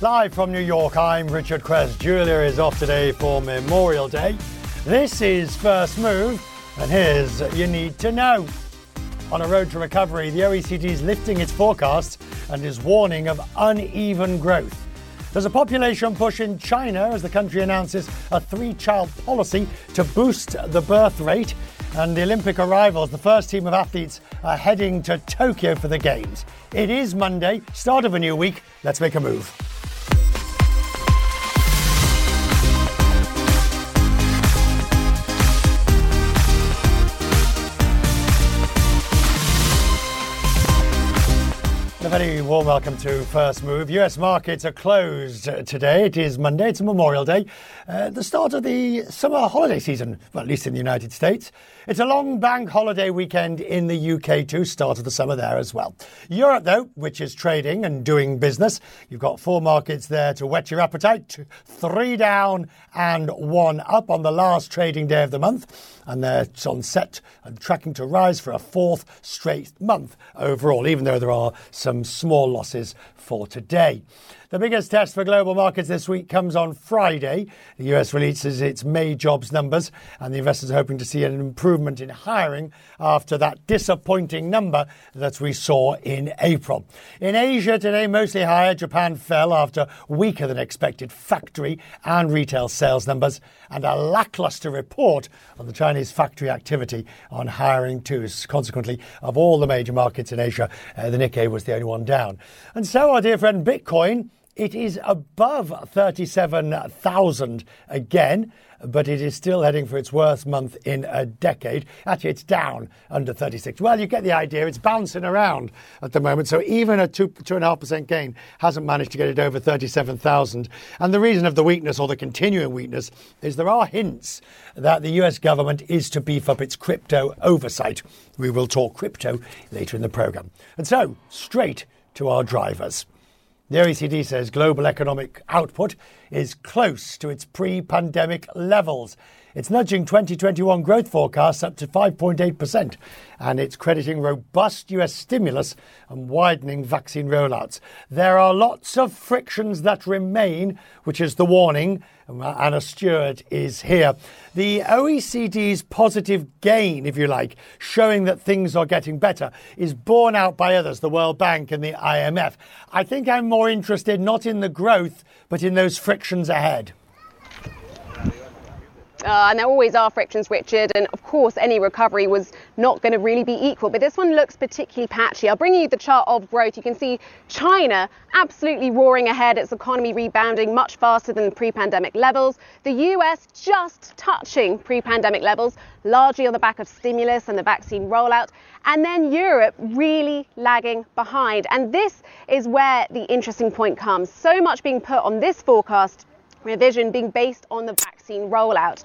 Live from New York, I'm Richard Quest. Julia is off today for Memorial Day. This is First Move, and here's you need to know. On a road to recovery, the OECD is lifting its forecast and is warning of uneven growth. There's a population push in China as the country announces a three child policy to boost the birth rate. And the Olympic arrivals, the first team of athletes, are heading to Tokyo for the Games. It is Monday, start of a new week. Let's make a move. A very warm welcome to First Move. US markets are closed today. It is Monday, it's Memorial Day, uh, the start of the summer holiday season, well, at least in the United States. It's a long bank holiday weekend in the UK too, start of the summer there as well. Europe, though, which is trading and doing business, you've got four markets there to whet your appetite. Three down and one up on the last trading day of the month and they're on set and tracking to rise for a fourth straight month overall, even though there are some small losses for today. The biggest test for global markets this week comes on Friday. The US releases its May jobs numbers, and the investors are hoping to see an improvement in hiring after that disappointing number that we saw in April. In Asia today, mostly higher. Japan fell after weaker than expected factory and retail sales numbers, and a lackluster report on the Chinese factory activity on hiring too. Consequently, of all the major markets in Asia, uh, the Nikkei was the only one down. And so, our dear friend Bitcoin it is above 37,000 again, but it is still heading for its worst month in a decade. Actually, it's down under 36. Well, you get the idea. It's bouncing around at the moment. So even a 2, 2.5% gain hasn't managed to get it over 37,000. And the reason of the weakness or the continuing weakness is there are hints that the US government is to beef up its crypto oversight. We will talk crypto later in the programme. And so, straight to our drivers. The OECD says global economic output is close to its pre pandemic levels. It's nudging 2021 growth forecasts up to 5.8%, and it's crediting robust US stimulus and widening vaccine rollouts. There are lots of frictions that remain, which is the warning. Anna Stewart is here. The OECD's positive gain, if you like, showing that things are getting better, is borne out by others, the World Bank and the IMF. I think I'm more interested not in the growth, but in those frictions ahead. Uh, and there always are frictions, Richard. And of course, any recovery was not going to really be equal. But this one looks particularly patchy. I'll bring you the chart of growth. You can see China absolutely roaring ahead, its economy rebounding much faster than pre pandemic levels. The US just touching pre pandemic levels, largely on the back of stimulus and the vaccine rollout. And then Europe really lagging behind. And this is where the interesting point comes. So much being put on this forecast revision being based on the vaccine rollout.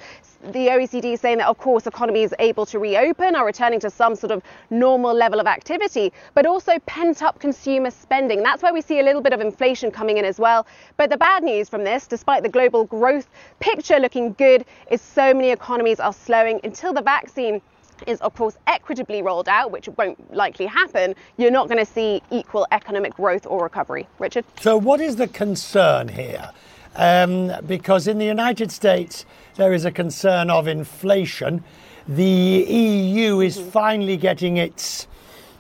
The OECD is saying that, of course, economies able to reopen are returning to some sort of normal level of activity, but also pent up consumer spending. That's where we see a little bit of inflation coming in as well. But the bad news from this, despite the global growth picture looking good, is so many economies are slowing until the vaccine is of course equitably rolled out, which won't likely happen, you're not going to see equal economic growth or recovery. Richard? So, what is the concern here? Um, because in the United States, there is a concern of inflation. The EU is mm-hmm. finally getting its,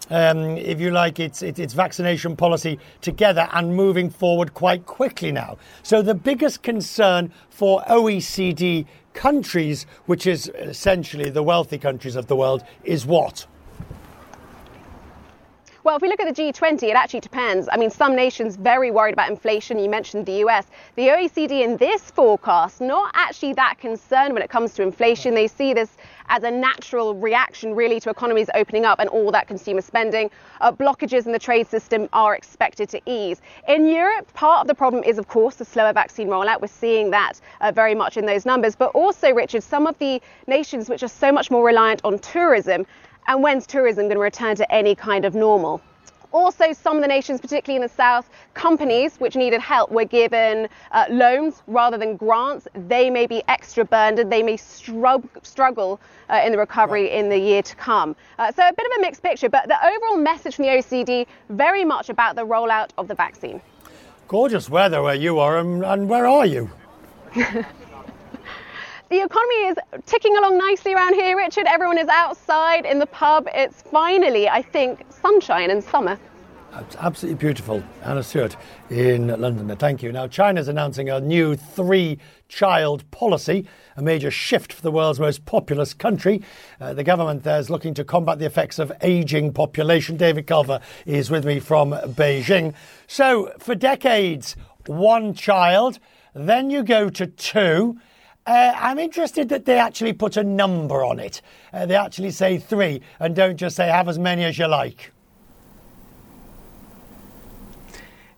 um, if you like, its, its, its vaccination policy together and moving forward quite quickly now. So the biggest concern for OECD countries, which is essentially the wealthy countries of the world, is what? Well, if we look at the G20, it actually depends. I mean, some nations very worried about inflation. You mentioned the US. The OECD in this forecast, not actually that concerned when it comes to inflation. They see this as a natural reaction, really, to economies opening up and all that consumer spending. Uh, blockages in the trade system are expected to ease. In Europe, part of the problem is, of course, the slower vaccine rollout. We're seeing that uh, very much in those numbers. But also, Richard, some of the nations which are so much more reliant on tourism and when's tourism going to return to any kind of normal? Also, some of the nations, particularly in the south, companies which needed help were given uh, loans rather than grants. They may be extra burdened. They may strug- struggle uh, in the recovery in the year to come. Uh, so, a bit of a mixed picture, but the overall message from the OECD very much about the rollout of the vaccine. Gorgeous weather where you are, and, and where are you? the economy is ticking along nicely around here, Richard. Everyone is outside in the pub. It's finally, I think, sunshine and summer. It's absolutely beautiful. Anna Stewart in London. Thank you. Now, China's announcing a new three child policy, a major shift for the world's most populous country. Uh, the government there is looking to combat the effects of ageing population. David Culver is with me from Beijing. So, for decades, one child, then you go to two. Uh, I'm interested that they actually put a number on it. Uh, they actually say three and don't just say have as many as you like.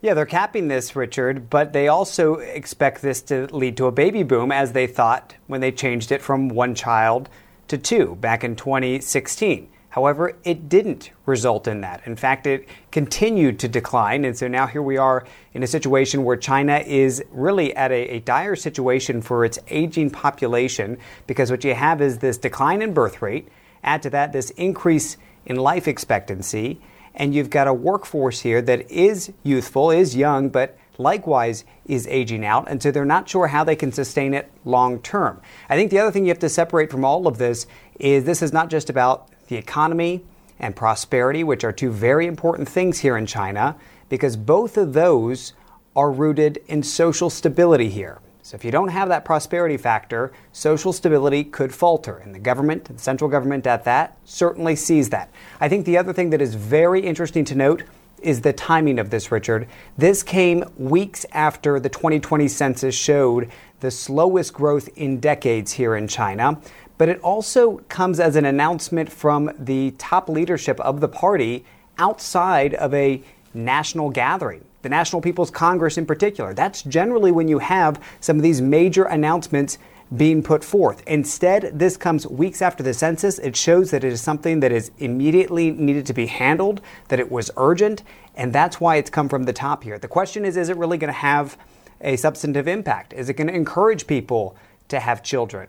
Yeah, they're capping this, Richard, but they also expect this to lead to a baby boom as they thought when they changed it from one child to two back in 2016. However, it didn't result in that. In fact, it continued to decline. And so now here we are in a situation where China is really at a, a, dire situation for its aging population because what you have is this decline in birth rate. Add to that this increase in life expectancy and you've got a workforce here that is youthful, is young, but likewise is aging out, and so they're not sure how they can sustain it long term. I think the other thing you have to separate from all of this is this is not just about the economy and prosperity, which are two very important things here in China, because both of those are rooted in social stability here. So if you don't have that prosperity factor, social stability could falter. And the government, the central government at that, certainly sees that. I think the other thing that is very interesting to note is the timing of this, Richard. This came weeks after the 2020 census showed the slowest growth in decades here in China. But it also comes as an announcement from the top leadership of the party outside of a national gathering the National People's Congress in particular. That's generally when you have some of these major announcements being put forth. Instead, this comes weeks after the census. It shows that it is something that is immediately needed to be handled, that it was urgent, and that's why it's come from the top here. The question is is it really going to have a substantive impact? Is it going to encourage people to have children?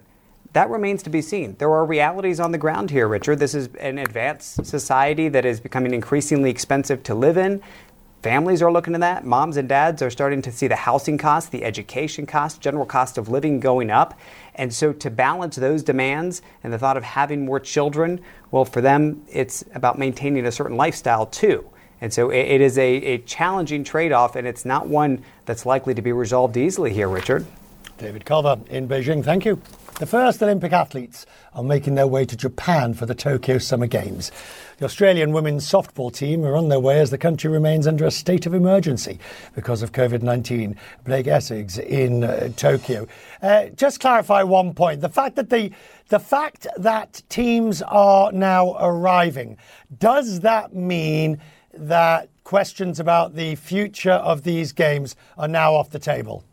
That remains to be seen. There are realities on the ground here, Richard. This is an advanced society that is becoming increasingly expensive to live in. Families are looking at that. Moms and dads are starting to see the housing costs, the education costs, general cost of living going up. And so, to balance those demands and the thought of having more children, well, for them, it's about maintaining a certain lifestyle too. And so, it, it is a, a challenging trade off, and it's not one that's likely to be resolved easily here, Richard. David Culver in Beijing, thank you. The first Olympic athletes are making their way to Japan for the Tokyo Summer Games. The Australian women's softball team are on their way as the country remains under a state of emergency because of COVID 19. Blake Essig in uh, Tokyo. Uh, just clarify one point the fact that the the fact that teams are now arriving, does that mean that questions about the future of these games are now off the table?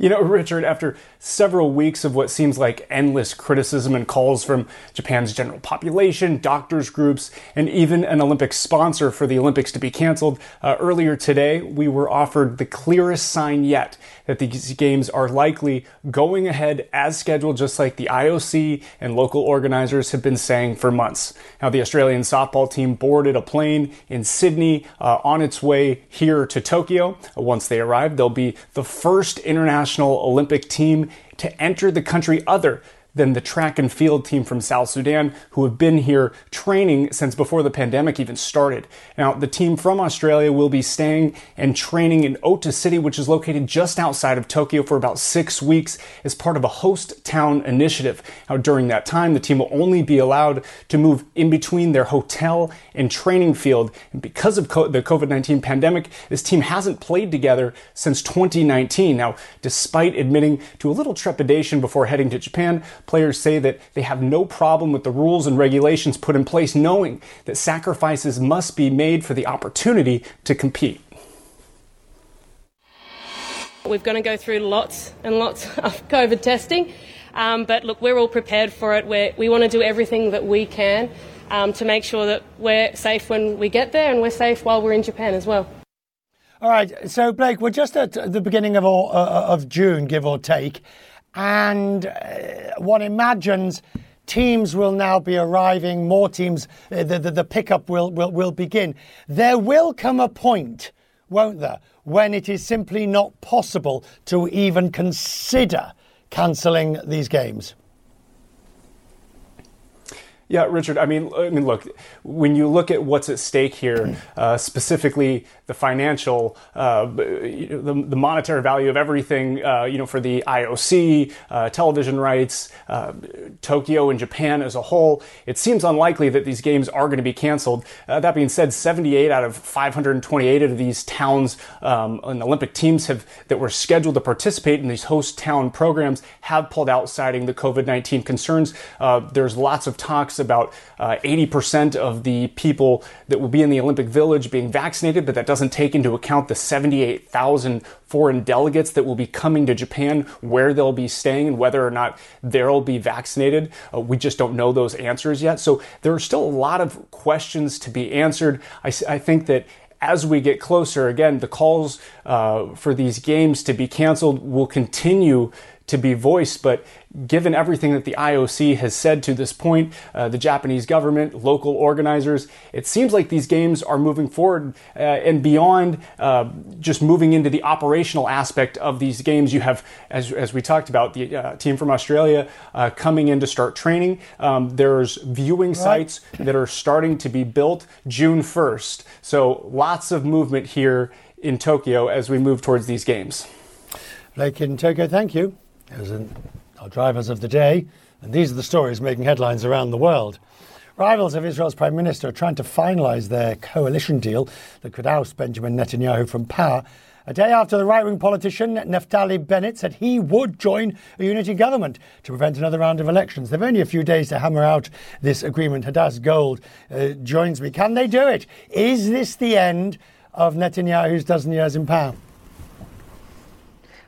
You know, Richard, after several weeks of what seems like endless criticism and calls from Japan's general population, doctors' groups, and even an Olympic sponsor for the Olympics to be canceled, uh, earlier today we were offered the clearest sign yet that these games are likely going ahead as scheduled, just like the IOC and local organizers have been saying for months. Now, the Australian softball team boarded a plane in Sydney uh, on its way here to Tokyo. Once they arrive, they'll be the first international national Olympic team to enter the country other than the track and field team from South Sudan, who have been here training since before the pandemic even started. Now, the team from Australia will be staying and training in Ota City, which is located just outside of Tokyo for about six weeks as part of a host town initiative. Now, during that time, the team will only be allowed to move in between their hotel and training field. And because of the COVID 19 pandemic, this team hasn't played together since 2019. Now, despite admitting to a little trepidation before heading to Japan, Players say that they have no problem with the rules and regulations put in place, knowing that sacrifices must be made for the opportunity to compete. We're going to go through lots and lots of COVID testing, um, but look, we're all prepared for it. We're, we want to do everything that we can um, to make sure that we're safe when we get there and we're safe while we're in Japan as well. All right, so Blake, we're just at the beginning of, all, uh, of June, give or take and uh, one imagines teams will now be arriving, more teams, uh, the, the, the pickup will, will, will begin. There will come a point, won't there, when it is simply not possible to even consider cancelling these games. Yeah, Richard. I mean, I mean, look. When you look at what's at stake here, uh, specifically the financial, uh, the, the, monetary value of everything, uh, you know, for the IOC, uh, television rights, uh, Tokyo and Japan as a whole, it seems unlikely that these games are going to be canceled. Uh, that being said, 78 out of 528 of these towns um, and Olympic teams have that were scheduled to participate in these host town programs have pulled out, citing the COVID-19 concerns. there's lots of talks about uh, 80% of the people that will be in the Olympic Village being vaccinated, but that doesn't take into account the 78,000 foreign delegates that will be coming to Japan, where they'll be staying, and whether or not they'll be vaccinated. Uh, we just don't know those answers yet. So there are still a lot of questions to be answered. I, I think that as we get closer, again, the calls uh, for these games to be canceled will continue to be voiced. But given everything that the IOC has said to this point, uh, the Japanese government, local organizers, it seems like these games are moving forward uh, and beyond uh, just moving into the operational aspect of these games. You have, as, as we talked about, the uh, team from Australia uh, coming in to start training. Um, there's viewing sites that are starting to be built June 1st. So lots of movement here in Tokyo as we move towards these games. Like in Tokyo, thank you as in our drivers of the day, and these are the stories making headlines around the world. Rivals of Israel's Prime Minister are trying to finalise their coalition deal that could oust Benjamin Netanyahu from power. A day after the right wing politician Naftali Bennett said he would join a unity government to prevent another round of elections. They've only a few days to hammer out this agreement. Hadass Gold uh, joins me. Can they do it? Is this the end of Netanyahu's dozen years in power?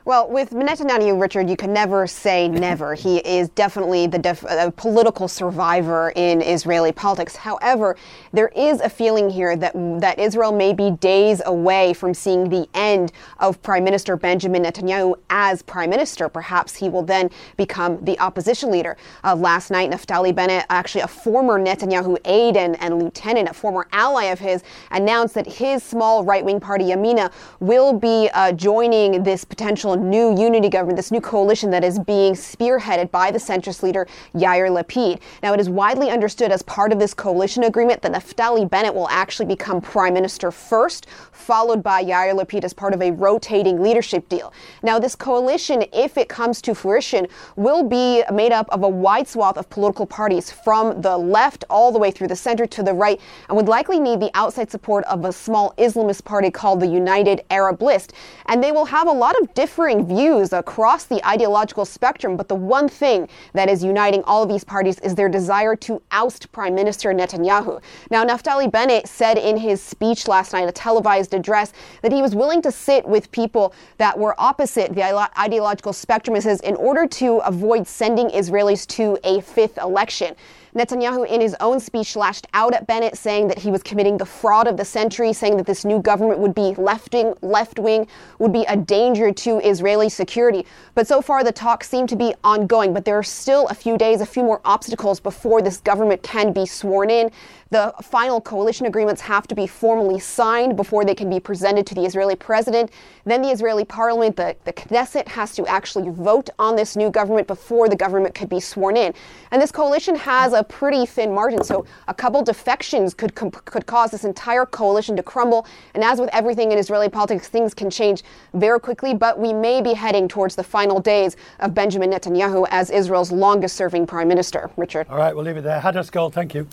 Well, with Netanyahu, Richard, you can never say never. He is definitely the def- political survivor in Israeli politics. However, there is a feeling here that that Israel may be days away from seeing the end of Prime Minister Benjamin Netanyahu as Prime Minister. Perhaps he will then become the opposition leader. Uh, last night, Naftali Bennett, actually a former Netanyahu aide and, and lieutenant, a former ally of his, announced that his small right-wing party Yamina will be uh, joining this potential new unity government, this new coalition that is being spearheaded by the centrist leader Yair Lapid. Now, it is widely understood as part of this coalition agreement that Naftali Bennett will actually become prime minister first, followed by Yair Lapid as part of a rotating leadership deal. Now, this coalition, if it comes to fruition, will be made up of a wide swath of political parties from the left all the way through the center to the right, and would likely need the outside support of a small Islamist party called the United Arab List. And they will have a lot of different differing views across the ideological spectrum, but the one thing that is uniting all of these parties is their desire to oust Prime Minister Netanyahu. Now, Naftali Bennett said in his speech last night, a televised address, that he was willing to sit with people that were opposite the ideological spectrum. He says, in order to avoid sending Israelis to a fifth election. Netanyahu, in his own speech, lashed out at Bennett, saying that he was committing the fraud of the century, saying that this new government would be left-wing, left-wing, would be a danger to Israeli security. But so far, the talks seem to be ongoing. But there are still a few days, a few more obstacles before this government can be sworn in. The final coalition agreements have to be formally signed before they can be presented to the Israeli president. Then the Israeli parliament, the, the Knesset, has to actually vote on this new government before the government could be sworn in. And this coalition has a pretty thin margin, so a couple defections could, could cause this entire coalition to crumble. And as with everything in Israeli politics, things can change very quickly, but we may be heading towards the final days of Benjamin Netanyahu as Israel's longest serving prime minister. Richard. All right, we'll leave it there. Hadass Gold, thank you.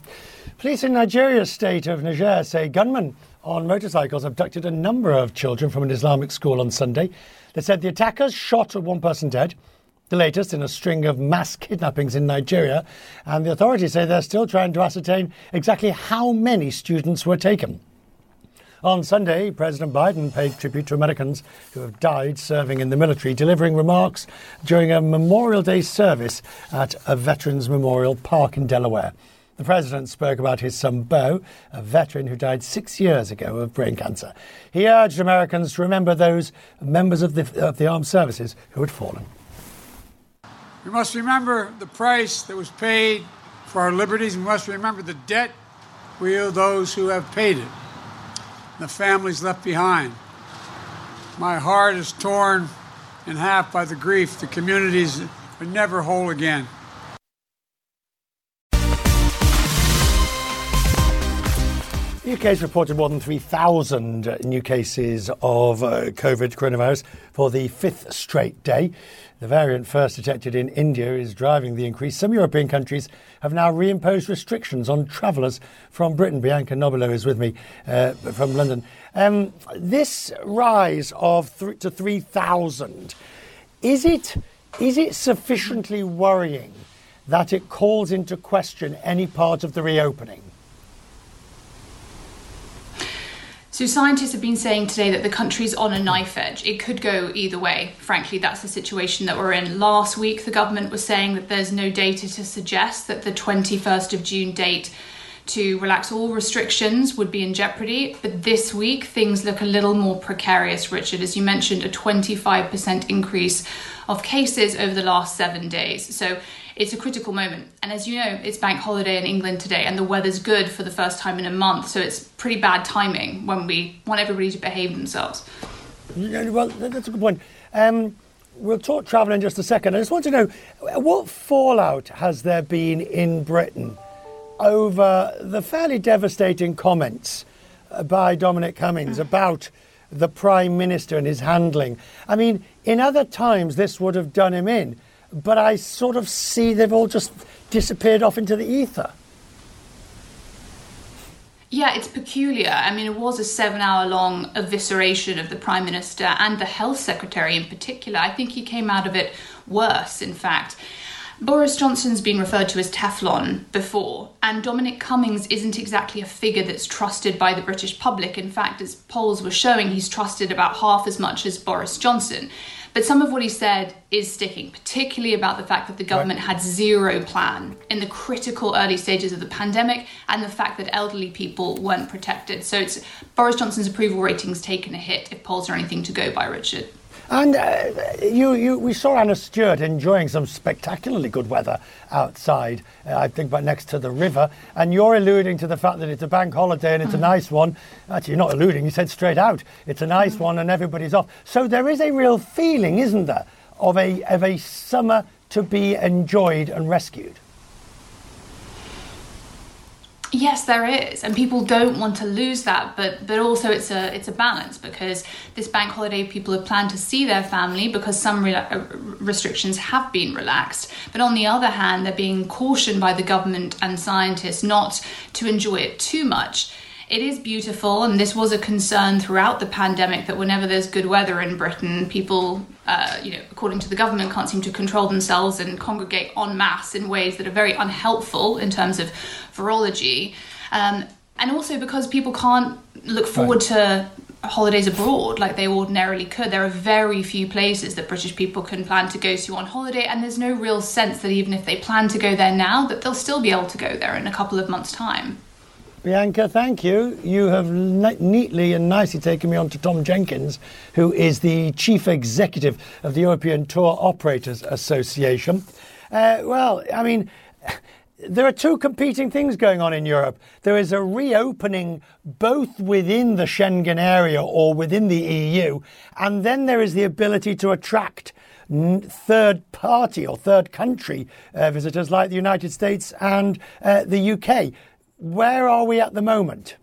In Nigeria's state of Niger say gunmen on motorcycles abducted a number of children from an Islamic school on Sunday. They said the attackers shot one person dead, the latest in a string of mass kidnappings in Nigeria, and the authorities say they're still trying to ascertain exactly how many students were taken. On Sunday, President Biden paid tribute to Americans who have died serving in the military, delivering remarks during a Memorial Day service at a Veterans Memorial Park in Delaware. The president spoke about his son Bo, a veteran who died six years ago of brain cancer. He urged Americans to remember those members of the, of the armed services who had fallen. We must remember the price that was paid for our liberties. We must remember the debt we owe those who have paid it, the families left behind. My heart is torn in half by the grief the communities are never whole again. The UK has reported more than 3,000 new cases of uh, COVID coronavirus for the fifth straight day. The variant first detected in India is driving the increase. Some European countries have now reimposed restrictions on travellers from Britain. Bianca Nobilo is with me uh, from London. Um, this rise of to 3,000, is it, is it sufficiently worrying that it calls into question any part of the reopening? So, scientists have been saying today that the country's on a knife edge. It could go either way. Frankly, that's the situation that we're in. Last week, the government was saying that there's no data to suggest that the 21st of June date to relax all restrictions would be in jeopardy. But this week, things look a little more precarious, Richard. As you mentioned, a 25% increase of cases over the last seven days. So it's a critical moment. And as you know, it's bank holiday in England today, and the weather's good for the first time in a month. So it's pretty bad timing when we want everybody to behave themselves. Well, that's a good point. Um, we'll talk travel in just a second. I just want to know what fallout has there been in Britain over the fairly devastating comments by Dominic Cummings about the Prime Minister and his handling. I mean, in other times, this would have done him in, but I sort of see they've all just disappeared off into the ether. Yeah, it's peculiar. I mean, it was a seven hour long evisceration of the Prime Minister and the Health Secretary in particular. I think he came out of it worse, in fact. Boris Johnson's been referred to as Teflon before, and Dominic Cummings isn't exactly a figure that's trusted by the British public. In fact, as polls were showing, he's trusted about half as much as Boris Johnson. But some of what he said is sticking, particularly about the fact that the government right. had zero plan in the critical early stages of the pandemic and the fact that elderly people weren't protected. So it's Boris Johnson's approval ratings taken a hit if polls are anything to go by, Richard. And uh, you, you, we saw Anna Stewart enjoying some spectacularly good weather outside, uh, I think, but next to the river. And you're alluding to the fact that it's a bank holiday and it's mm. a nice one. Actually, you're not alluding, you said straight out. It's a nice mm. one and everybody's off. So there is a real feeling, isn't there, of a, of a summer to be enjoyed and rescued. Yes, there is, and people don't want to lose that, but but also it's a it's a balance because this bank holiday people have planned to see their family because some re- uh, restrictions have been relaxed, but on the other hand, they're being cautioned by the government and scientists not to enjoy it too much. It is beautiful, and this was a concern throughout the pandemic that whenever there's good weather in Britain, people, uh, you know, according to the government, can't seem to control themselves and congregate en masse in ways that are very unhelpful in terms of virology. Um, and also because people can't look forward right. to holidays abroad like they ordinarily could. There are very few places that British people can plan to go to on holiday, and there's no real sense that even if they plan to go there now, that they'll still be able to go there in a couple of months' time. Bianca, thank you. You have neatly and nicely taken me on to Tom Jenkins, who is the Chief Executive of the European Tour Operators Association. Uh, well, I mean, there are two competing things going on in Europe. There is a reopening both within the Schengen area or within the EU, and then there is the ability to attract third party or third country uh, visitors like the United States and uh, the UK. Where are we at the moment?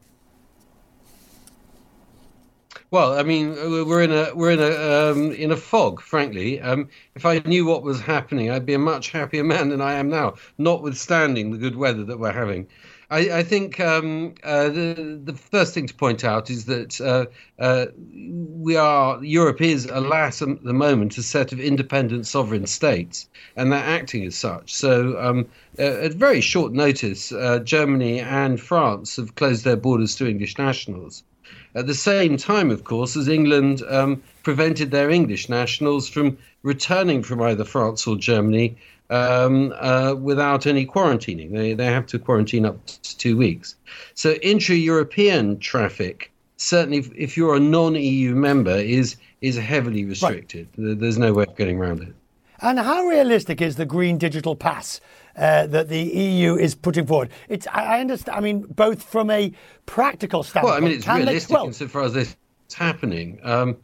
Well, I mean, we're in a we're in a um, in a fog. Frankly, um, if I knew what was happening, I'd be a much happier man than I am now. Notwithstanding the good weather that we're having, I, I think um, uh, the the first thing to point out is that uh, uh, we are Europe is, alas, at the moment, a set of independent sovereign states, and they're acting as such. So, um, at very short notice, uh, Germany and France have closed their borders to English nationals. At the same time, of course, as England um, prevented their English nationals from returning from either France or Germany um, uh, without any quarantining. They, they have to quarantine up to two weeks. So intra European traffic, certainly if, if, you're a non EU member, is, is heavily restricted. Right. There's no way of getting around it. And how realistic is the Green Digital Pass uh, that the EU is putting forward. It's, I, I understand, I mean, both from a practical standpoint. Well, I mean, it's can they- realistic well, insofar as this is happening. Um,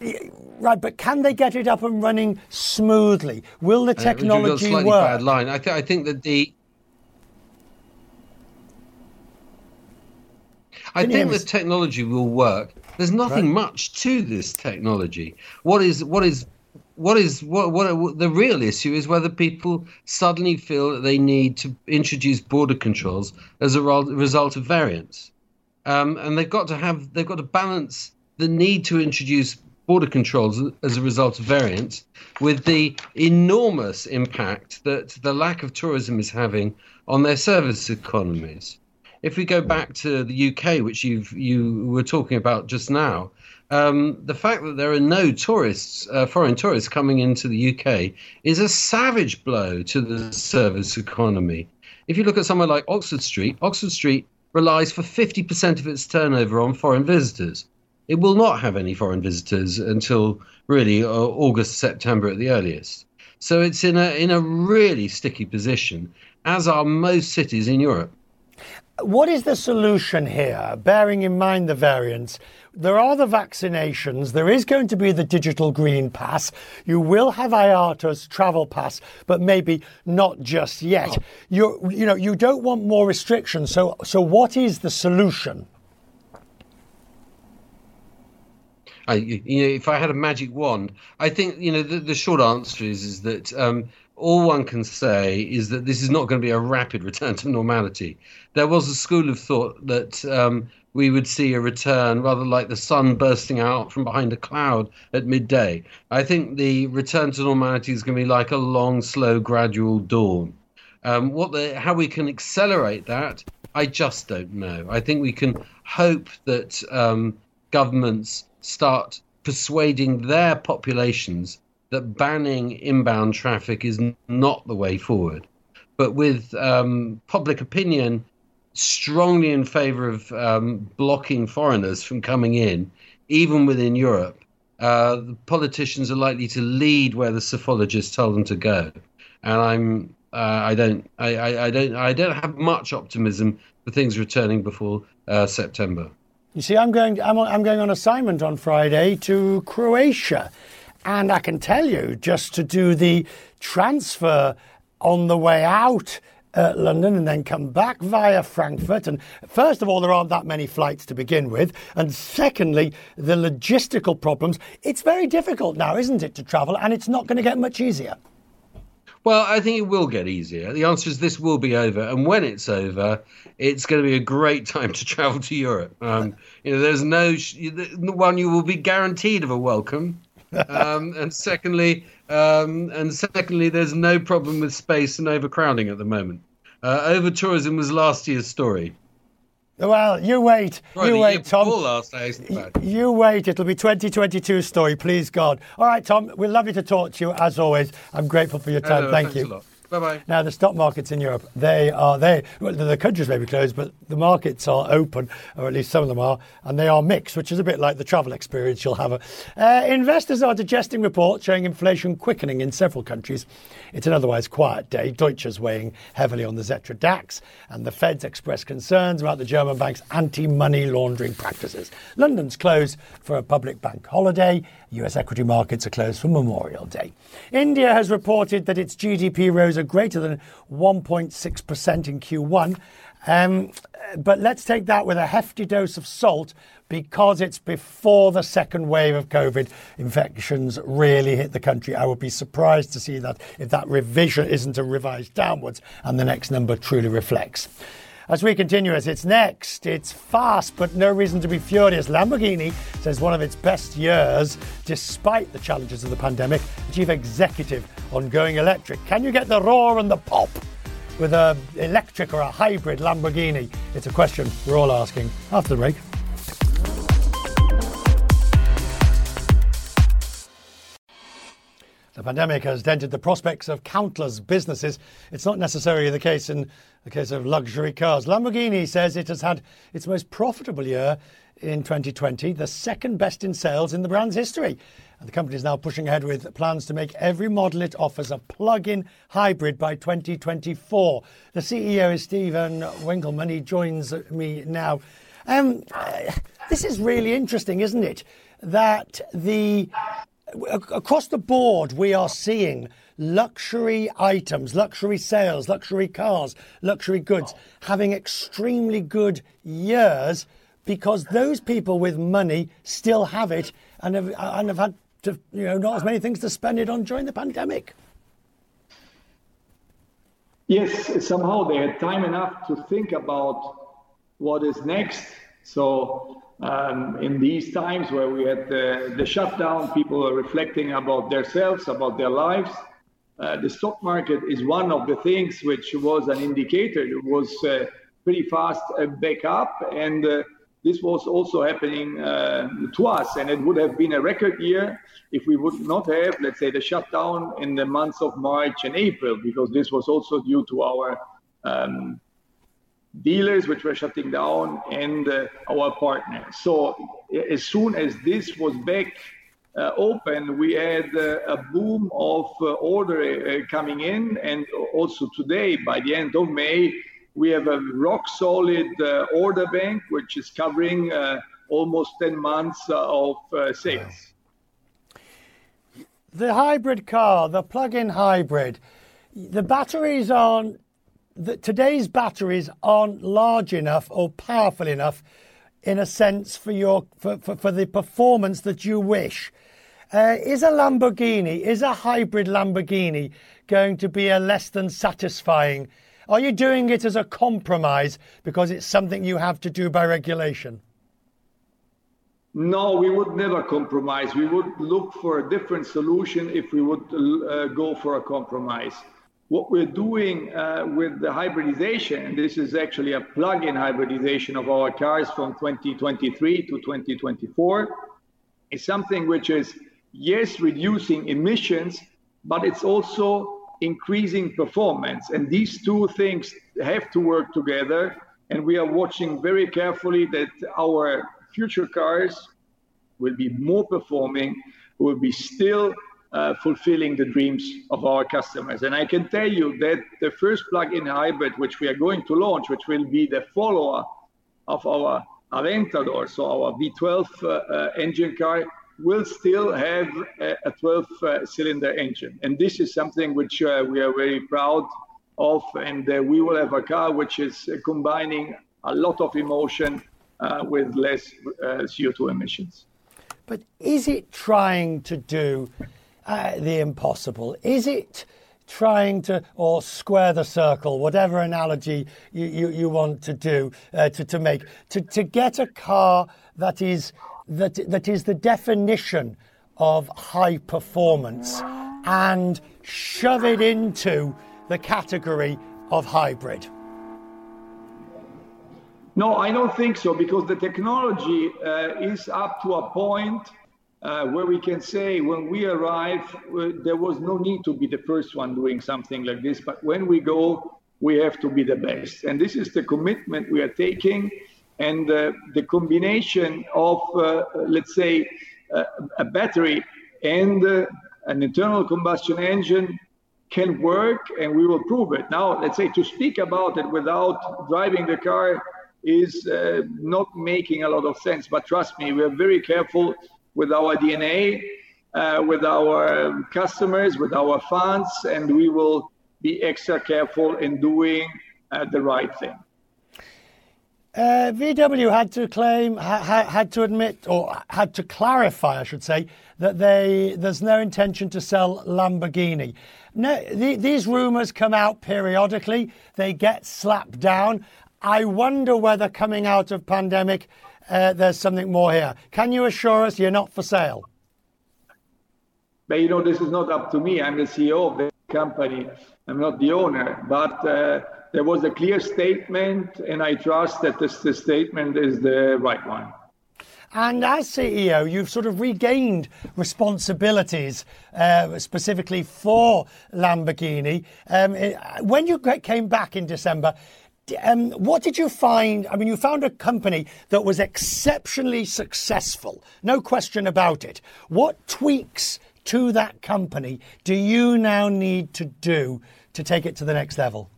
right, but can they get it up and running smoothly? Will the Uh, we've got a technology slightly work? bad line. I, th- I think that the. I Can think the technology will work. There's nothing Right. much to this technology. What is what is what is what, what the real issue is whether people suddenly feel that they need to introduce border controls as a result of variants, um, and they've got to have they've got to balance the need to introduce border controls as a result of variants with the enormous impact that the lack of tourism is having on their service economies. If we go back to the UK, which you've you were talking about just now, um, the fact that there are no tourists, uh, foreign tourists coming into the UK, is a savage blow to the service economy. If you look at somewhere like Oxford Street, Oxford Street relies for 50% of its turnover on foreign visitors. It will not have any foreign visitors until really uh, August, September at the earliest. So it's in a in a really sticky position, as are most cities in Europe. What is the solution here, bearing in mind the variants? There are the vaccinations, there is going to be the digital green pass, you will have IATA's travel pass, but maybe not just yet. You you know, you don't want more restrictions, so so what is the solution? I, you know, if I had a magic wand, I think you know the, the short answer is is that um, all one can say is that this is not going to be a rapid return to normality. There was a school of thought that um, we would see a return rather like the sun bursting out from behind a cloud at midday. I think the return to normality is going to be like a long, slow, gradual dawn. Um, what the how we can accelerate that, I just don't know. I think we can hope that um, governments start persuading their populations that banning inbound traffic is not the way forward. But with um, public opinion strongly in favour of um, blocking foreigners from coming in, even within Europe, uh, politicians are likely to lead where the psephologists tell them to go. And I'm, uh, I don't, I, I, I don't, I don't have much optimism for things returning before uh, September. You see, I'm going. I'm, I'm going on assignment on Friday to Croatia, and I can tell you, just to do the transfer on the way out at London and then come back via Frankfurt. And first of all, there aren't that many flights to begin with, and secondly, the logistical problems. It's very difficult now, isn't it, to travel, and it's not going to get much easier. Well, I think it will get easier. The answer is this will be over, and when it's over, it's going to be a great time to travel to Europe. Um, you know, there's no sh- one you will be guaranteed of a welcome, um, and secondly, um, and secondly, there's no problem with space and overcrowding at the moment. Uh, over tourism was last year's story. Well, you wait. Right, you wait, Tom. before last, I expect. You wait. It'll be 2022 story, please God. All right, Tom. We're lovely to talk to you as always. I'm grateful for your time. Thank you. Bye bye. Now, the stock markets in Europe, they are they. Well, the countries may be closed, but the markets are open, or at least some of them are, and they are mixed, which is a bit like the travel experience you'll have. Uh, investors are digesting reports showing inflation quickening in several countries. It's an otherwise quiet day. Deutsche's weighing heavily on the Xetra DAX, and the Fed's expressed concerns about the German bank's anti-money laundering practices. London's closed for a public bank holiday. US equity markets are closed for Memorial Day. India has reported that its GDP rose a greater than 1.6% in Q1. Um, but let's take that with a hefty dose of salt because it's before the second wave of COVID infections really hit the country. I would be surprised to see that if that revision isn't a revised downwards and the next number truly reflects. As we continue, as it's next, it's fast, but no reason to be furious. Lamborghini says one of its best years, despite the challenges of the pandemic. Chief executive on going electric. Can you get the roar and the pop with a electric or a hybrid Lamborghini? It's a question we're all asking after the break. The pandemic has dented the prospects of countless businesses. It's not necessarily the case in the case of luxury cars. Lamborghini says it has had its most profitable year in 2020, the second best in sales in the brand's history. And the company is now pushing ahead with plans to make every model it offers a plug in hybrid by 2024. The CEO is Stephan Winkelmann. He joins me now. Um, this is really interesting, isn't it? That the across the board we are seeing luxury items, luxury sales, luxury cars, luxury goods having extremely good years because those people with money still have it and have, and have had to, you know, not as many things to spend it on during the pandemic. Yes, somehow they had time enough to think about what is next. So um, in these times where we had the, the shutdown, people are reflecting about themselves, about their lives. Uh, the stock market is one of the things which was an indicator. It was uh, pretty fast uh, back up, and uh, this was also happening uh, to us, and it would have been a record year if we would not have, let's say, the shutdown in the months of March and April, because this was also due to our um, dealers which were shutting down and uh, our partners. So as soon as this was back uh, open, we had uh, a boom of uh, order uh, coming in, and also today, by the end of May, we have a rock solid uh, order bank, which is covering almost 10 months of sales. The hybrid car, the plug in hybrid, the batteries aren't, the, today's batteries aren't large enough or powerful enough in a sense for your for, for, for the performance that you wish. Uh, is a Lamborghini, is a hybrid Lamborghini going to be a less than satisfying are you doing it as a compromise because it's something you have to do by regulation? No, we would never compromise. We would look for a different solution if we would uh, go for a compromise. What we're doing uh, with the hybridization, and this is actually a plug in hybridization of our cars from 2023 to 2024, is something which is, yes, reducing emissions, but it's also increasing performance. And these two things have to work together. And we are watching very carefully that our future cars will be more performing, will be still uh, fulfilling the dreams of our customers. And I can tell you that the first plug-in hybrid, which we are going to launch, which will be the follower of our Aventador, so our V12 uh, uh, engine car, will still have a 12 uh, cylinder engine. And this is something which uh, we are very proud of. And uh, we will have a car which is combining a lot of emotion with less CO2 emissions. But is it trying to do the impossible? Is it trying to or square the circle, whatever analogy you, you, you want to do uh, to, to make, to, to get a car that is that, that is the definition of high performance and shove it into the category of hybrid? No, I don't think so because the technology uh, is up to a point uh, where we can say when we arrive, there was no need to be the first one doing something like this, but when we go, we have to be the best. And this is the commitment we are taking and uh, the combination of, uh, let's say, uh, a battery and uh, an internal combustion engine can work, and we will prove it. Now, let's say to speak about it without driving the car is not making a lot of sense. But trust me, we are very careful with our DNA, uh, with our customers, with our fans, and we will be extra careful in doing the right thing. Uh, VW had to claim, ha, had to admit, or had to clarify, I should say, that they there's no intention to sell Lamborghini. No, the, these rumours come out periodically. They get slapped down. I wonder whether coming out of pandemic, uh, there's something more here. Can you assure us you're not for sale? But you know, this is not up to me. I'm the CEO of the company. I'm not the owner, but. Uh, there was a clear statement, and I trust that this, this statement is the right one. And as CEO, you've sort of regained responsibilities uh, specifically for Lamborghini. Um, when you came back in December, um, what did you find? I mean, you found a company that was exceptionally successful, no question about it. What tweaks to that company do you now need to do to take it to the next level?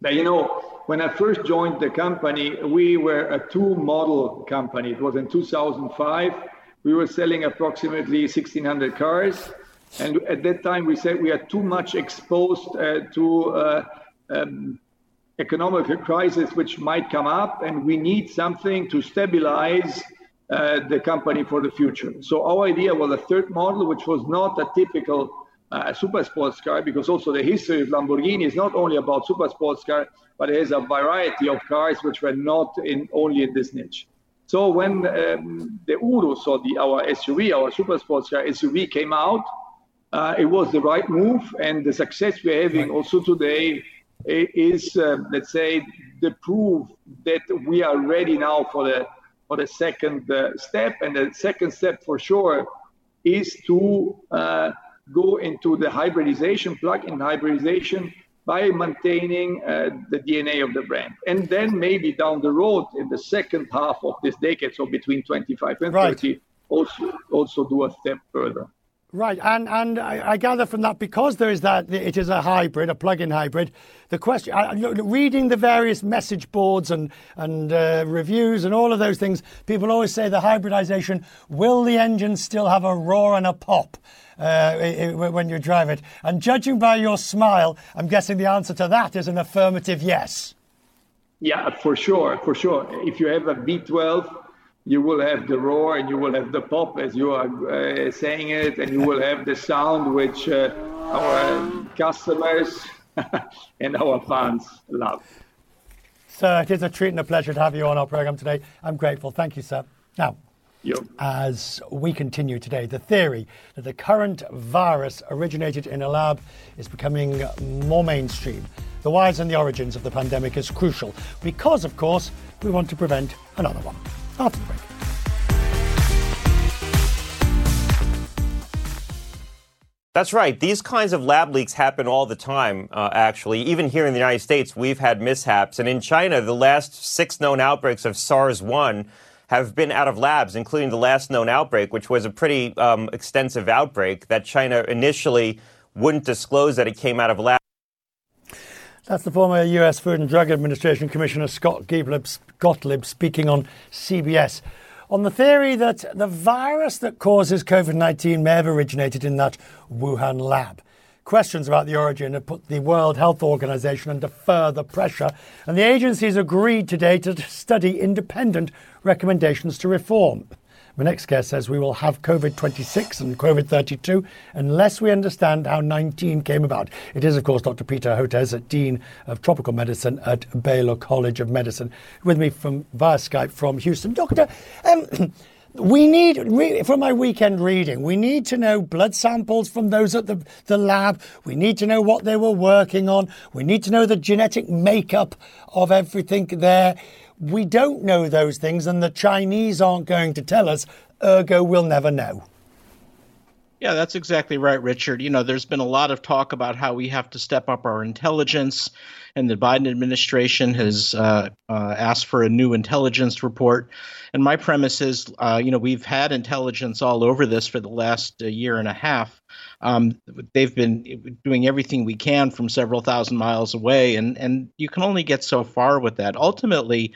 Now, you know, when I first joined the company, we were a two model company. It was in 2005. We were selling approximately 1,600 cars. And at that time, we said we are too much exposed uh, to uh, um, economic crisis which might come up, and we need something to stabilize uh, the company for the future. So our idea was a third model, which was not a typical uh, super sports car, because also the history of Lamborghini is not only about super sports car, but it has a variety of cars which were not in only in this niche. So when um, the Urus, or the our SUV, our super sports car SUV came out, uh, it was the right move, and the success we're having also today is, uh, let's say, the proof that we are ready now for the for the second uh, step. And the second step, for sure, is to uh, go into the hybridization, plug-in hybridization, by maintaining uh, the DNA of the brand. And then maybe down the road, in the second half of this decade, so between 25 and right. 30, also also do a step further. Right, and and I, I, gather from that because there is that it is a hybrid, a plug-in hybrid. The question, reading the various message boards and and uh, reviews and all of those things, people always say the hybridization will the engine still have a roar and a pop uh, when you drive it? And judging by your smile, I'm guessing the answer to that is an affirmative yes. Yeah, for sure, for sure. If you have a V12 you will have the roar and you will have the pop as you are uh, saying it, and you will have the sound which uh, our customers and our fans love. Sir, it is a treat and a pleasure to have you on our program today. I'm grateful. Thank you, sir. Now, Yep. As we continue today, the theory that the current virus originated in a lab is becoming more mainstream. The whys and the origins of the pandemic is crucial because, of course, we want to prevent another one after the break. That's right. These kinds of lab leaks happen all the time, uh, actually. Even here in the United States, we've had mishaps. And in China, the last six known outbreaks of SARS 1 have been out of labs, including the last known outbreak, which was a pretty um, extensive outbreak that China initially wouldn't disclose that it came out of labs. That's the former US Food and Drug Administration Commissioner Scott Gottlieb speaking on CBS on the theory that the virus that causes COVID 19 may have originated in that Wuhan lab. Questions about the origin have put the World Health Organization under further pressure, and the agencies agreed today to study independent recommendations to reform. My next guest says we will have COVID 26 and COVID 32 unless we understand how 19 came about. It is, of course, Dr. Peter Hotez, Dean of Tropical Medicine at Baylor College of Medicine, with me from via Skype from Houston. Doctor, um, we need, from my weekend reading, we need to know blood samples from those at the, the lab. We need to know what they were working on. We need to know the genetic makeup of everything there. We don't know those things, and the Chinese aren't going to tell us, ergo, we'll never know. Yeah, that's exactly right, Richard. You know, there's been a lot of talk about how we have to step up our intelligence, and the Biden administration has uh, uh, asked for a new intelligence report. And my premise is, uh, you know, we've had intelligence all over this for the last uh, year and a half. Um, they've been doing everything we can from several thousand miles away, and and you can only get so far with that. Ultimately,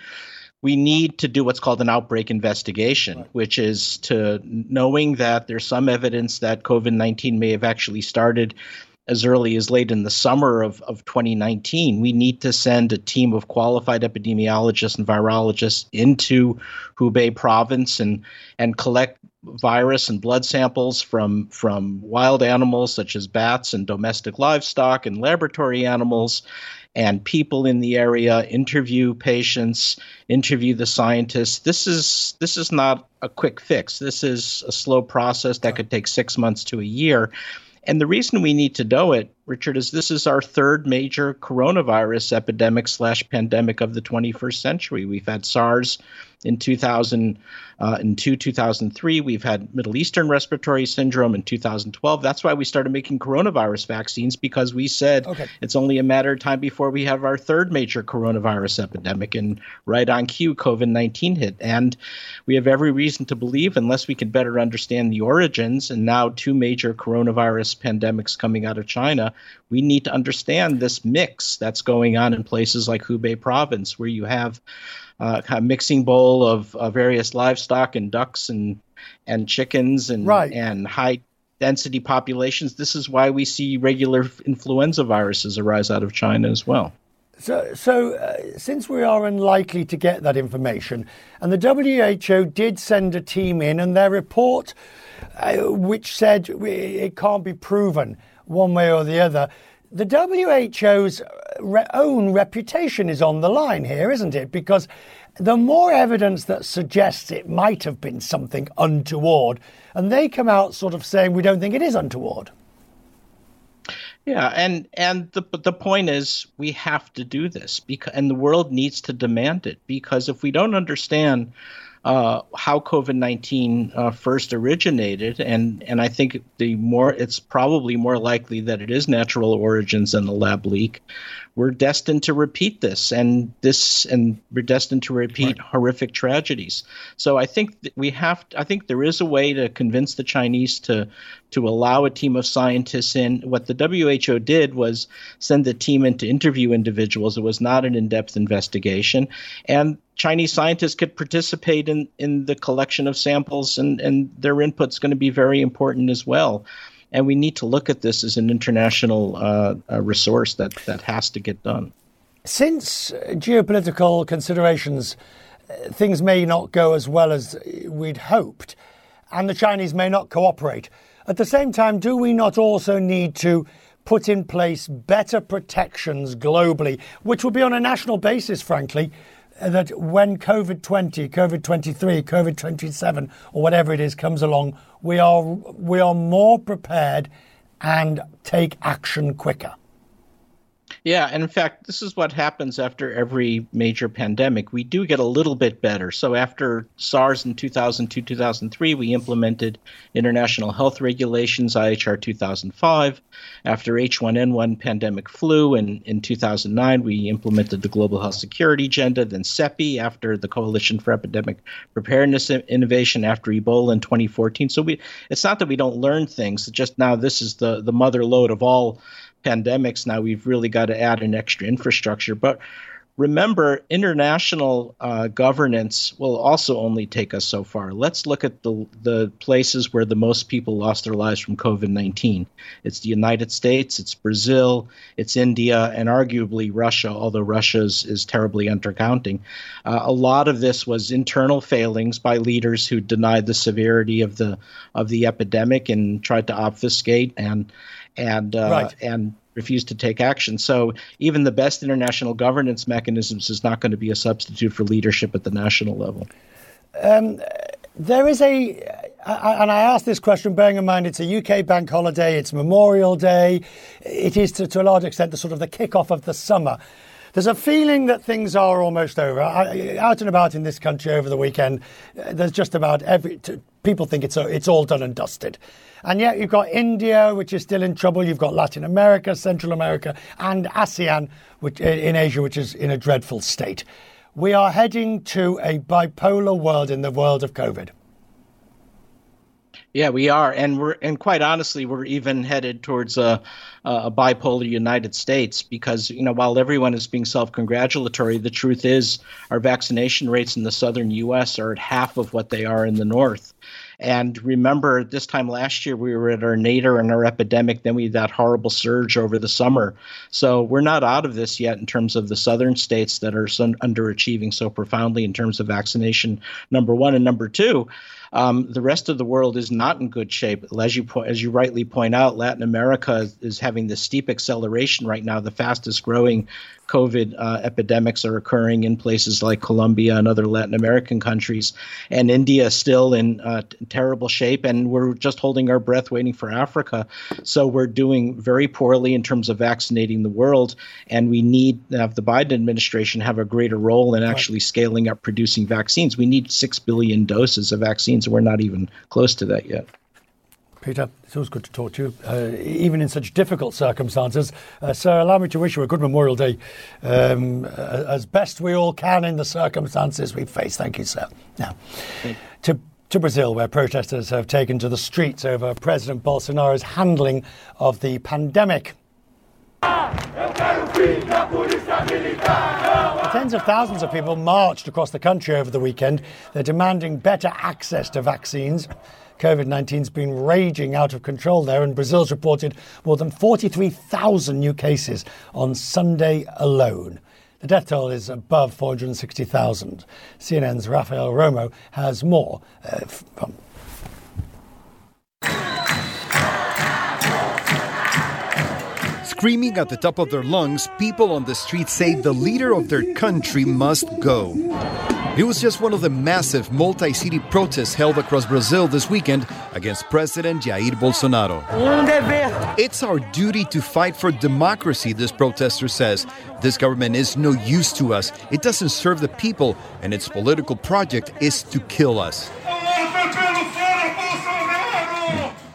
we need to do what's called an outbreak investigation, right. which is to knowing that there's some evidence that COVID 19 may have actually started as early as late in the summer of, of 2019. We need to send a team of qualified epidemiologists and virologists into Hubei province and, and collect virus and blood samples from from wild animals such as bats and domestic livestock and laboratory animals and people in the area interview patients interview the scientists. This is this is not a quick fix. This is a slow process that could take 6 months to a year. And the reason we need to know it Richard, is this is our third major coronavirus epidemic slash pandemic of the 21st century. We've had SARS in 2000 uh, in 2003. We've had Middle Eastern respiratory syndrome in 2012. That's why we started making coronavirus vaccines because we said okay. it's only a matter of time before we have our third major coronavirus epidemic. And right on cue, COVID 19 hit. And we have every reason to believe, unless we can better understand the origins, and now two major coronavirus pandemics coming out of China, we need to understand this mix that's going on in places like Hubei province, where you have uh, kind of mixing bowl of uh, various livestock and ducks and and chickens and right. and high density populations. This is why we see regular influenza viruses arise out of China as well. So, so uh, since we are unlikely to get that information, and the WHO did send a team in, and their report, uh, which said it can't be proven one way or the other, the WHO's re- own reputation is on the line here, isn't it? Because the more evidence that suggests it might have been something untoward, and they come out sort of saying we don't think it is untoward. Yeah, and and the the point is we have to do this because and the world needs to demand it because if we don't understand uh, how COVID nineteen uh, first originated, and and I think the more it's probably more likely that it is natural origins than a lab leak. We're destined to repeat this, and this, and we're destined to repeat right. horrific tragedies. So I think we have. I think there is a way to convince the Chinese to to allow a team of scientists in. What the WHO did was send the team in to interview individuals. It was not an in depth investigation, and Chinese scientists could participate in, in the collection of samples, and, and their input's going to be very important as well. And we need to look at this as an international uh, resource that, that has to get done. Since geopolitical considerations, uh, things may not go as well as we'd hoped, and the Chinese may not cooperate. At the same time, do we not also need to put in place better protections globally, which will be on a national basis, frankly, that when COVID 20, COVID 23, COVID 27, or whatever it is comes along, we are, we are more prepared and take action quicker. Yeah, and in fact, this is what happens after every major pandemic. We do get a little bit better. So after SARS in 2002 2003, we implemented international health regulations, IHR 2005. After H1N1 pandemic flu in, in 2009, we implemented the Global Health Security Agenda, then CEPI after the Coalition for Epidemic Preparedness Innovation after Ebola in 2014. So we it's not that we don't learn things, just now this is the, the mother lode of all pandemics now we've really got to add an extra infrastructure. But remember international uh, governance will also only take us so far. Let's look at the the places where the most people lost their lives from covid-19 it's the united states it's brazil it's india and arguably russia although russia is, is terribly undercounting. Uh, a lot of this was internal failings by leaders who denied the severity of the of the epidemic and tried to obfuscate and and uh, right. and refuse to take action. So even the best international governance mechanisms is not going to be a substitute for leadership at the national level. Um, there is a, and I ask this question bearing in mind it's a UK bank holiday, it's Memorial Day, it is to, to a large extent the sort of the kick-off of the summer. There's a feeling that things are almost over. I, out and about in this country over the weekend, there's just about every people think it's it's all done and dusted. And yet you've got India, which is still in trouble. You've got Latin America, Central America, and ASEAN, which, in Asia, which is in a dreadful state. We are heading to a bipolar world in the world of COVID. Yeah, we are, and we're and quite honestly, we're even headed towards a, a bipolar United States because you know while everyone is being self-congratulatory, the truth is our vaccination rates in the southern U.S. are at half of what they are in the north. And remember, this time last year, we were at our nadir and our epidemic. Then we had that horrible surge over the summer. So we're not out of this yet in terms of the southern states that are underachieving so profoundly in terms of vaccination, number one. And number two, um, the rest of the world is not in good shape. As you, po- as you rightly point out, Latin America is, is having this steep acceleration right now, the fastest growing COVID uh, epidemics are occurring in places like Colombia and other Latin American countries, and India is still in uh, terrible shape, and we're just holding our breath waiting for Africa. So we're doing very poorly in terms of vaccinating the world, and we need to have the Biden administration have a greater role in actually scaling up producing vaccines. We need six billion doses of vaccines, and we're not even close to that yet. Peter, it's always good to talk to you, uh, even in such difficult circumstances. Uh, so, allow me to wish you a good Memorial Day um, as best we all can in the circumstances we face. Thank you, sir. Now, to to Brazil, where protesters have taken to the streets over President Bolsonaro's handling of the pandemic. Tens of thousands of people marched across the country over the weekend. They're demanding better access to vaccines. COVID 19 has been raging out of control there, and Brazil's reported more than 43,000 new cases on Sunday alone. The death toll is above 460,000. CNN's Rafael Romo has more uh, Screaming at the top of their lungs, people on the street say the leader of their country must go. It was just one of the massive multi city protests held across Brazil this weekend against President Jair Bolsonaro. It's our duty to fight for democracy, this protester says. This government is no use to us. It doesn't serve the people, and its political project is to kill us.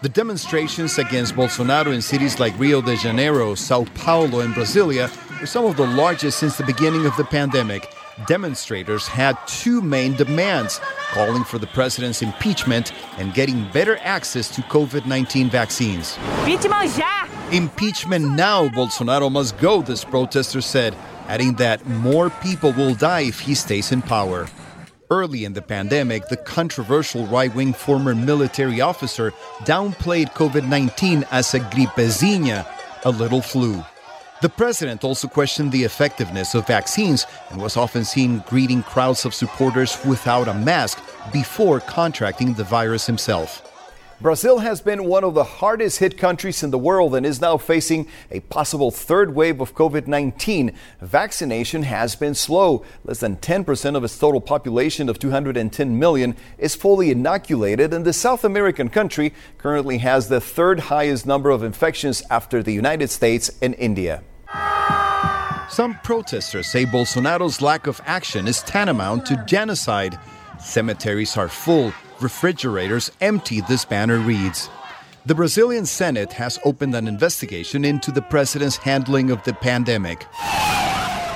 The demonstrations against Bolsonaro in cities like Rio de Janeiro, Sao Paulo, and Brasilia were some of the largest since the beginning of the pandemic. Demonstrators had two main demands calling for the president's impeachment and getting better access to COVID 19 vaccines. Impeachment now, Bolsonaro must go, this protester said, adding that more people will die if he stays in power. Early in the pandemic, the controversial right wing former military officer downplayed COVID 19 as a gripezinha, a little flu. The president also questioned the effectiveness of vaccines and was often seen greeting crowds of supporters without a mask before contracting the virus himself. Brazil has been one of the hardest hit countries in the world and is now facing a possible third wave of COVID 19. Vaccination has been slow. Less than 10% of its total population of 210 million is fully inoculated, and the South American country currently has the third highest number of infections after the United States and India. Some protesters say Bolsonaro's lack of action is tantamount to genocide. Cemeteries are full, refrigerators empty, this banner reads. The Brazilian Senate has opened an investigation into the president's handling of the pandemic.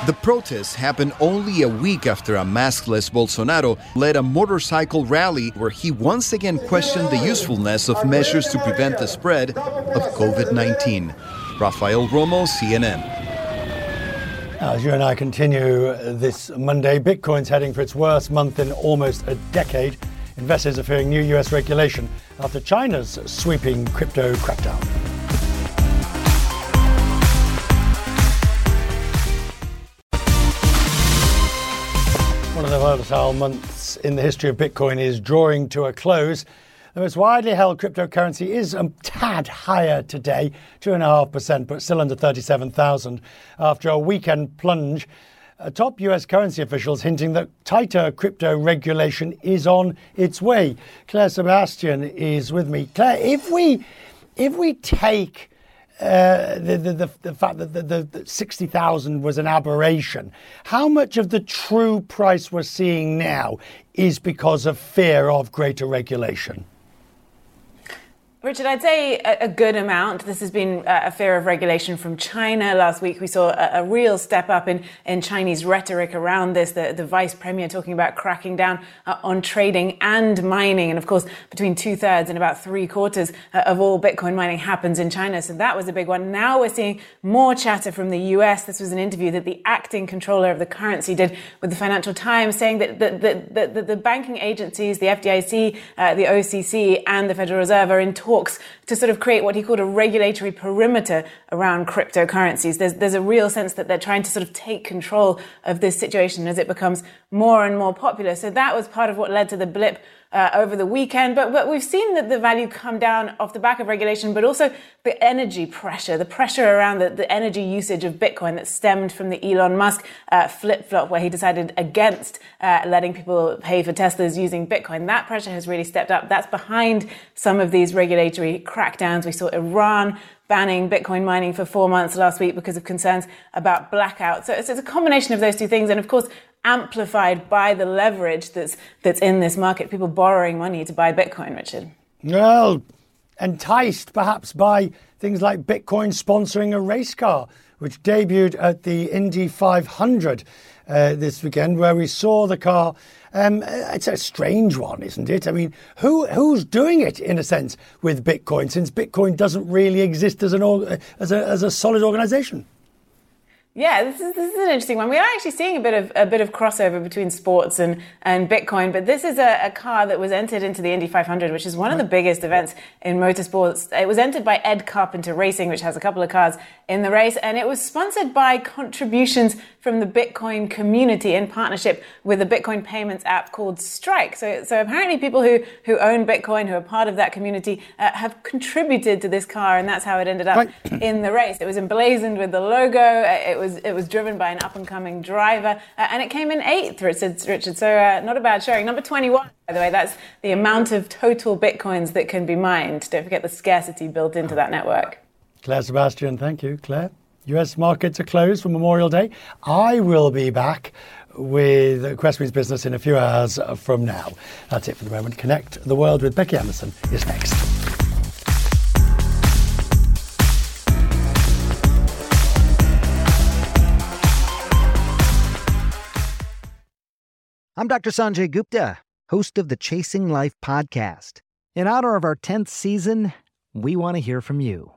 The protests happened only a week after a maskless Bolsonaro led a motorcycle rally where he once again questioned the usefulness of measures to prevent the spread of COVID 19. Rafael Romo, CNN. As you and I continue this Monday, Bitcoin's heading for its worst month in almost a decade. Investors are fearing new US regulation after China's sweeping crypto crackdown. One of the volatile months in the history of Bitcoin is drawing to a close. The most widely held cryptocurrency is a tad higher today, 2.5%, but still under 37,000 after a weekend plunge. Uh, top US currency officials hinting that tighter crypto regulation is on its way. Clare Sebastian is with me. Clare, if we if we take uh, the, the, the, the, fact that the, the 60,000 was an aberration. How much of the true price we're seeing now is because of fear of greater regulation? Richard, I'd say a, good amount. This has been a fear of regulation from China. Last week, we saw a, a real step up in, in Chinese rhetoric around this. The, the vice premier talking about cracking down uh, on trading and mining. And of course, between two thirds and about three quarters uh, of all Bitcoin mining happens in China. So that was a big one. Now we're seeing more chatter from the US. This was an interview that the acting comptroller of the currency did with the Financial Times saying that the, the, the, the banking agencies, the FDIC, uh, the OCC, and the Federal Reserve are in talks to sort of create what he called a regulatory perimeter around cryptocurrencies. There's, there's a real sense that they're trying to sort of take control of this situation as it becomes more and more popular. So that was part of what led to the blip uh, over the weekend. But, but we've seen that the value come down off the back of regulation, but also the energy pressure, the pressure around the, the energy usage of Bitcoin that stemmed from the Elon Musk uh, flip flop, where he decided against uh, letting people pay for Teslas using Bitcoin. That pressure has really stepped up. That's behind some of these regulatory crackdowns. We saw Iran banning Bitcoin mining for four months last week because of concerns about blackouts. So it's, it's, a combination of those two things. And of course, amplified by the leverage that's that's in this market. People borrowing money to buy Bitcoin, Richard. Well, enticed perhaps by things like Bitcoin sponsoring a race car, which debuted at the Indy 500 uh, this weekend, where we saw the car. Um, it's a strange one, isn't it? I mean, who who's doing it in a sense with Bitcoin, since Bitcoin doesn't really exist as an as a as a solid organization? Yeah, this is this is an interesting one. We are actually seeing a bit of a bit of crossover between sports and, and Bitcoin, but this is a, a car that was entered into the Indy 500, which is one of the biggest events in motorsports. It was entered by Ed Carpenter Racing, which has a couple of cars in the race, and it was sponsored by contributions from the Bitcoin community in partnership with a Bitcoin payments app called Strike. So, so apparently, people who who own Bitcoin, who are part of that community, uh, have contributed to this car, and that's how it ended up right. in the race. It was emblazoned with the logo. It was was it was driven by an up and coming driver, uh, and it came in eighth. Richard, Richard. So uh, not a bad showing. Number twenty one, by the way. That's the amount of total bitcoins that can be mined. Don't forget the scarcity built into that network. Clare Sebastian, thank you, Clare. U.S. markets are closed for Memorial Day. I will be back with Quest Means Business in a few hours from now. That's it for the moment. Connect the world with Becky Anderson is next. I'm Dr. Sanjay Gupta, host of the Chasing Life podcast. In honor of our 10th season, we want to hear from you.